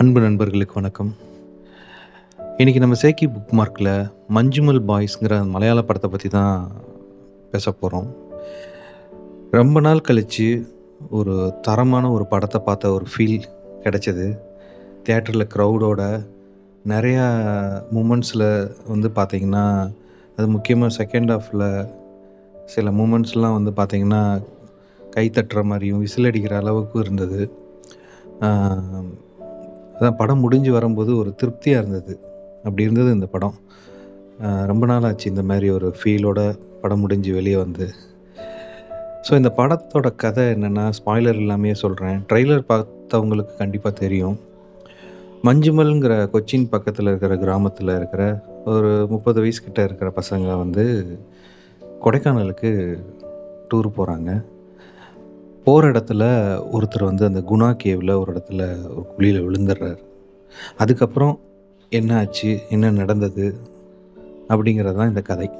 அன்பு நண்பர்களுக்கு வணக்கம். இன்றைக்கி நம்ம சேக்கி புக் மார்க்கில் மஞ்சுமல் பாய்ஸ்ங்கிற மலையாள படத்தை பற்றி தான் பேச போகிறோம் ரொம்ப நாள் கழித்து ஒரு தரமான ஒரு படத்தை பார்த்த ஒரு ஃபீல் கிடைச்சது. தேட்டரில் க்ரௌடோட நிறையா மூமெண்ட்ஸில் வந்து பார்த்திங்கன்னா அது முக்கியமாக செகண்ட் ஹாஃபில் சில மூமெண்ட்ஸ்லாம் வந்து பார்த்திங்கன்னா கை தட்டுற மாதிரியும் விசில் அடிக்கிற அளவுக்கு இருந்தது. அதான் படம் முடிஞ்சு வரும்போது ஒரு திருப்தியாக இருந்தது. அப்படி இருந்தது இந்த படம். ரொம்ப நாள் ஆச்சு இந்த மாதிரி ஒரு ஃபீலோட படம் முடிஞ்சு வெளியே வந்து. ஸோ இந்த படத்தோட கதை என்னென்னா ஸ்பாய்லர் இல்லாமையே சொல்கிறேன் ட்ரெய்லர் பார்த்தவங்களுக்கு கண்டிப்பாக தெரியும். மஞ்சுமல்ங்கிற கொச்சின் பக்கத்தில் இருக்கிற கிராமத்தில் இருக்கிற ஒரு முப்பது வயசுக்கிட்ட இருக்கிற பசங்க வந்து கொடைக்கானலுக்கு டூர் போகிறாங்க போகிற இடத்துல ஒருத்தர் வந்து அந்த குணா கேவில் ஒரு இடத்துல ஒரு குழியில் விழுந்துடுறாரு அதுக்கப்புறம் என்ன ஆச்சு? என்ன நடந்தது? அப்படிங்கிறது தான் இந்த கதை.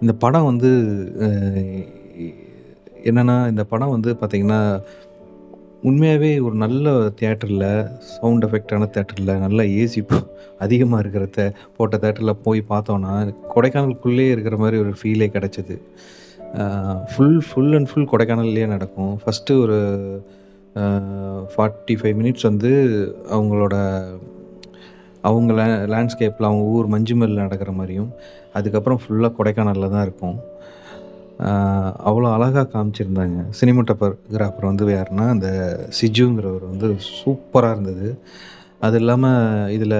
இந்த படம் வந்து என்னென்னா என்னன்னா இந்த படம் வந்து பார்த்திங்கன்னா உண்மையாகவே ஒரு நல்ல தேட்டரில் சவுண்ட் எஃபெக்டான தேட்டரில் நல்ல ஏசி அதிகமாக இருக்கிறத போட்ட தேட்டரில் போய் பார்த்தோன்னா கொடைக்கானலுக்குள்ளே இருக்கிற மாதிரி ஒரு ஃபீலே கிடச்சிது. ஃபுல் ஃபுல் அண்ட் ஃபுல் கொடைக்கானல்லையே நடக்கும். ஃபஸ்ட்டு ஒரு ஃபார்ட்டி ஃபைவ் மினிட்ஸ் வந்து அவங்களோட அவங்க லே லேண்ட்ஸ்கேப்பில் அவங்க ஊர் மஞ்சுமல் நடக்கிற மாதிரியும் அதுக்கப்புறம் ஃபுல்லாக கொடைக்கானலில் தான் இருக்கும். அவ்வளோ அழகாக காமிச்சிருந்தாங்க. சினிமாட்டோகிராஃபர் வந்து யாருன்னா அந்த சிஜுங்கிறவர் வந்து சூப்பராக இருந்தது. அது இல்லாமல் இதில்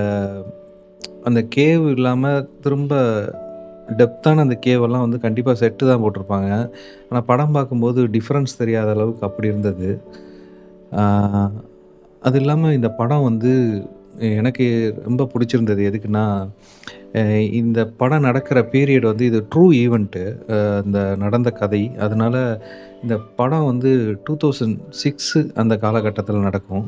அந்த கேவ் இல்லாமல் திரும்ப டெப்த்தான அந்த கேவெல்லாம் வந்து கண்டிப்பாக செட்டு தான் போட்டிருப்பாங்க. ஆனால் படம் பார்க்கும்போது டிஃப்ரென்ஸ் தெரியாத அளவுக்கு அப்படி இருந்தது. அது இல்லாமல் இந்த படம் வந்து எனக்கு ரொம்ப பிடிச்சிருந்தது. எதுக்குன்னா இந்த படம் நடக்கிற பீரியட் வந்து இது ட்ரூ ஈவெண்ட்டு இந்த நடந்த கதை. அதனால் இந்த படம் வந்து டூ தௌசண்ட் சிக்ஸு அந்த காலகட்டத்தில் நடக்கும்.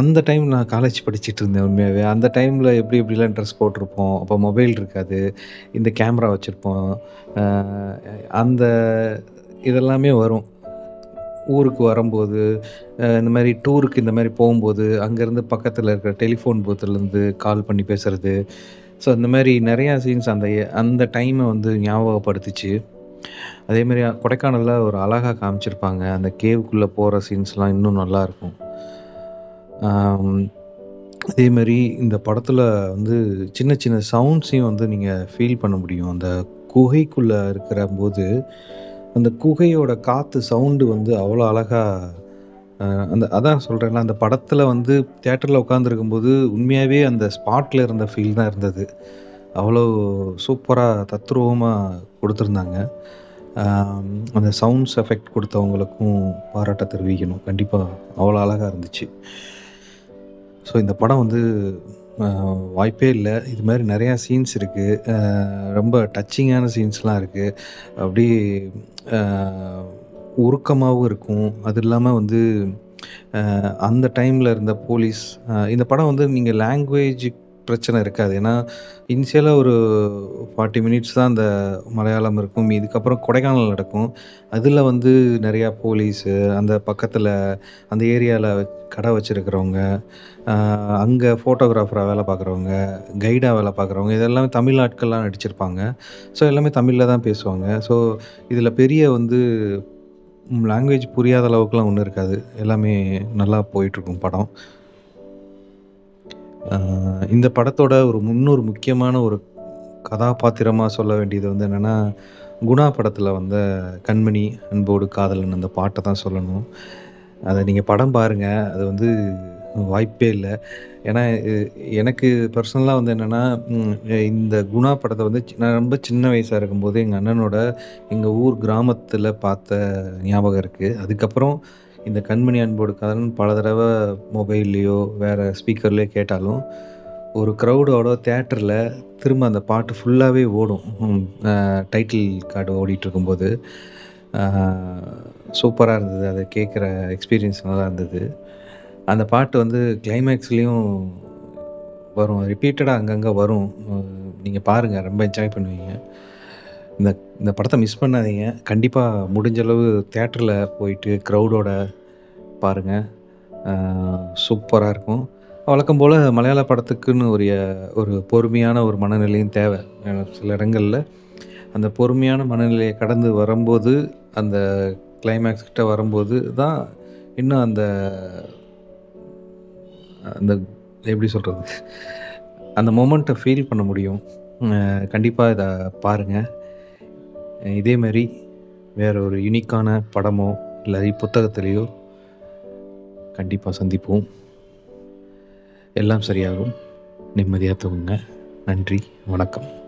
அந்த டைம் நான் காலேஜ் படிச்சுட்டு இருந்தேன் உண்மையாகவே அந்த டைமில் எப்படி எப்படிலாம் ட்ரெஸ் போட்டிருப்போம்? அப்போ மொபைல் இருக்காது. இந்த கேமரா வச்சுருப்போம். அந்த இதெல்லாமே வரும். ஊருக்கு வரும்போது இந்த மாதிரி டூருக்கு இந்த மாதிரி போகும்போது அங்கேருந்து பக்கத்தில் இருக்கிற டெலிஃபோன் பூத்துலேருந்து கால் பண்ணி பேசுகிறது ஸோ அந்த மாதிரி நிறையா சீன்ஸ் அந்த அந்த டைமை வந்து ஞாபகப்படுத்துச்சு. மாதிரி கொடைக்கானலில் ஒரு அழகாக காமிச்சிருப்பாங்க. அந்த கேவுக்குள்ளே போகிற சீன்ஸ்லாம் இன்னும் நல்லாயிருக்கும் அதேமாரி இந்த படத்தில் வந்து சின்ன சின்ன சவுண்ட்ஸையும் வந்து நீங்கள் ஃபீல் பண்ண முடியும். அந்த குகைக்குள்ளே இருக்கிற போது அந்த குகையோட காற்று சவுண்டு வந்து அவ்வளோ அழகாக அந்த அதான் சொல்கிறேன்ல அந்த படத்தில் வந்து தேட்டரில் உட்காந்துருக்கும்போது உண்மையாகவே அந்த ஸ்பாட்டில் இருந்த ஃபீல் தான் இருந்தது. அவ்வளோ சூப்பராக தத்ரூபமாக கொடுத்துருந்தாங்க. அந்த சவுண்ட்ஸ் எஃபெக்ட் கொடுத்தவங்களுக்கும் பாராட்ட தெரிவிக்கணும். கண்டிப்பாக அவ்வளோ அழகாக இருந்துச்சு. ஸோ இந்த படம் வந்து வாய்ப்பே இல்லை. இது மாதிரி நிறையா சீன்ஸ் இருக்குது ரொம்ப டச்சிங்கான சீன்ஸ்லாம் இருக்குது அப்படியே உருக்கமாகவும் இருக்கும். அது இல்லாமல் வந்து அந்த டைமில் இருந்த போலீஸ் இந்த படம் வந்து நீங்கள் லாங்குவேஜுக்கு பிரச்சனை இருக்காது. ஏன்னா இனிஷியலாக ஒரு ஃபார்ட்டி மினிட்ஸ் தான் அந்த மலையாளம் இருக்கும். இதுக்கப்புறம் கொடைக்கானல் நடக்கும். அதில் வந்து நிறையா போலீஸு அந்த பக்கத்தில் அந்த ஏரியாவில் கடை வச்சுருக்கிறவங்க அங்கே ஃபோட்டோகிராஃபராக வேலை பார்க்குறவங்க கைடாக வேலை பார்க்குறவங்க இதெல்லாமே தமிழ் ஆட்கள்லாம் நடிச்சிருப்பாங்க. ஸோ எல்லாமே தமிழில் தான் பேசுவாங்க. ஸோ இதில் பெரிய வந்து லாங்குவேஜ் புரியாத அளவுக்குலாம் ஒன்றும் இருக்காது. எல்லாமே நல்லா போயிட்டுருக்கும் படம். இந்த படத்தோட ஒரு முன்னொரு முக்கியமான ஒரு கதாபாத்திரமாக சொல்ல வேண்டியது வந்து என்னென்னா குணா படத்தில் வந்த கண்மணி அன்போடு காதலன் அந்த பாட்டை தான் சொல்லணும். அதை நீங்கள் படம் பாருங்கள் அது வந்து வாய்ப்பே இல்லை. ஏன்னா எனக்கு பர்சனலாக வந்து என்னென்னா இந்த குணா படத்தை வந்து சி- நான் ரொம்ப சின்ன வயசாக இருக்கும்போது எங்கள் அண்ணனோட எங்கள் ஊர் கிராமத்தில் பார்த்த ஞாபகம் இருக்குது அதுக்கப்புறம் இந்த கண்மணி அன்போடு கதைன்னு பல தடவை மொபைல்லையோ வேறு ஸ்பீக்கர்லேயோ கேட்டாலும் ஒரு க்ரௌடோட தேட்டரில் திரும்ப அந்த பாட்டு ஃபுல்லாகவே ஓடும். டைட்டில் கார்டு ஓடிட்டு இருக்கும்போது சூப்பராக இருந்தது. அதை கேட்குற எக்ஸ்பீரியன்ஸ் நல்லா இருந்தது. அந்த பாட்டு வந்து கிளைமேக்ஸ்லேயும் வரும். ரிப்பீட்டடாக அங்கங்கே வரும். நீங்கள் பாருங்கள் ரொம்ப என்ஜாய் பண்ணுவீங்க. இந்த இந்த படத்தை மிஸ் பண்ணாதீங்க. கண்டிப்பாக முடிஞ்ச அளவு தேட்டரில் போயிட்டு க்ரௌடோட பாருங்கள் சூப்பராக இருக்கும். வழக்கம் போல் மலையாள படத்துக்குன்னு ஒரு ஒரு பொறுமையான ஒரு மனநிலையும் தேவை. சில இடங்களில் அந்த பொறுமையான மனநிலையை கடந்து வரும்போது அந்த கிளைமேக்ஸ் கிட்ட வரும்போது தான் இன்னும் அந்த அந்த எப்படி சொல்கிறது அந்த மொமெண்ட்டை ஃபீல் பண்ண முடியும். கண்டிப்பாக இதை பாருங்கள் இதேமாரி வேறு ஒரு யுனிக்கான படமோ இல்லை புத்தகத்திலேயோ கண்டிப்பாக சந்திப்போம். எல்லாம் சரியாகும். நிம்மதியாக தூங்குங்க. நன்றி. வணக்கம்.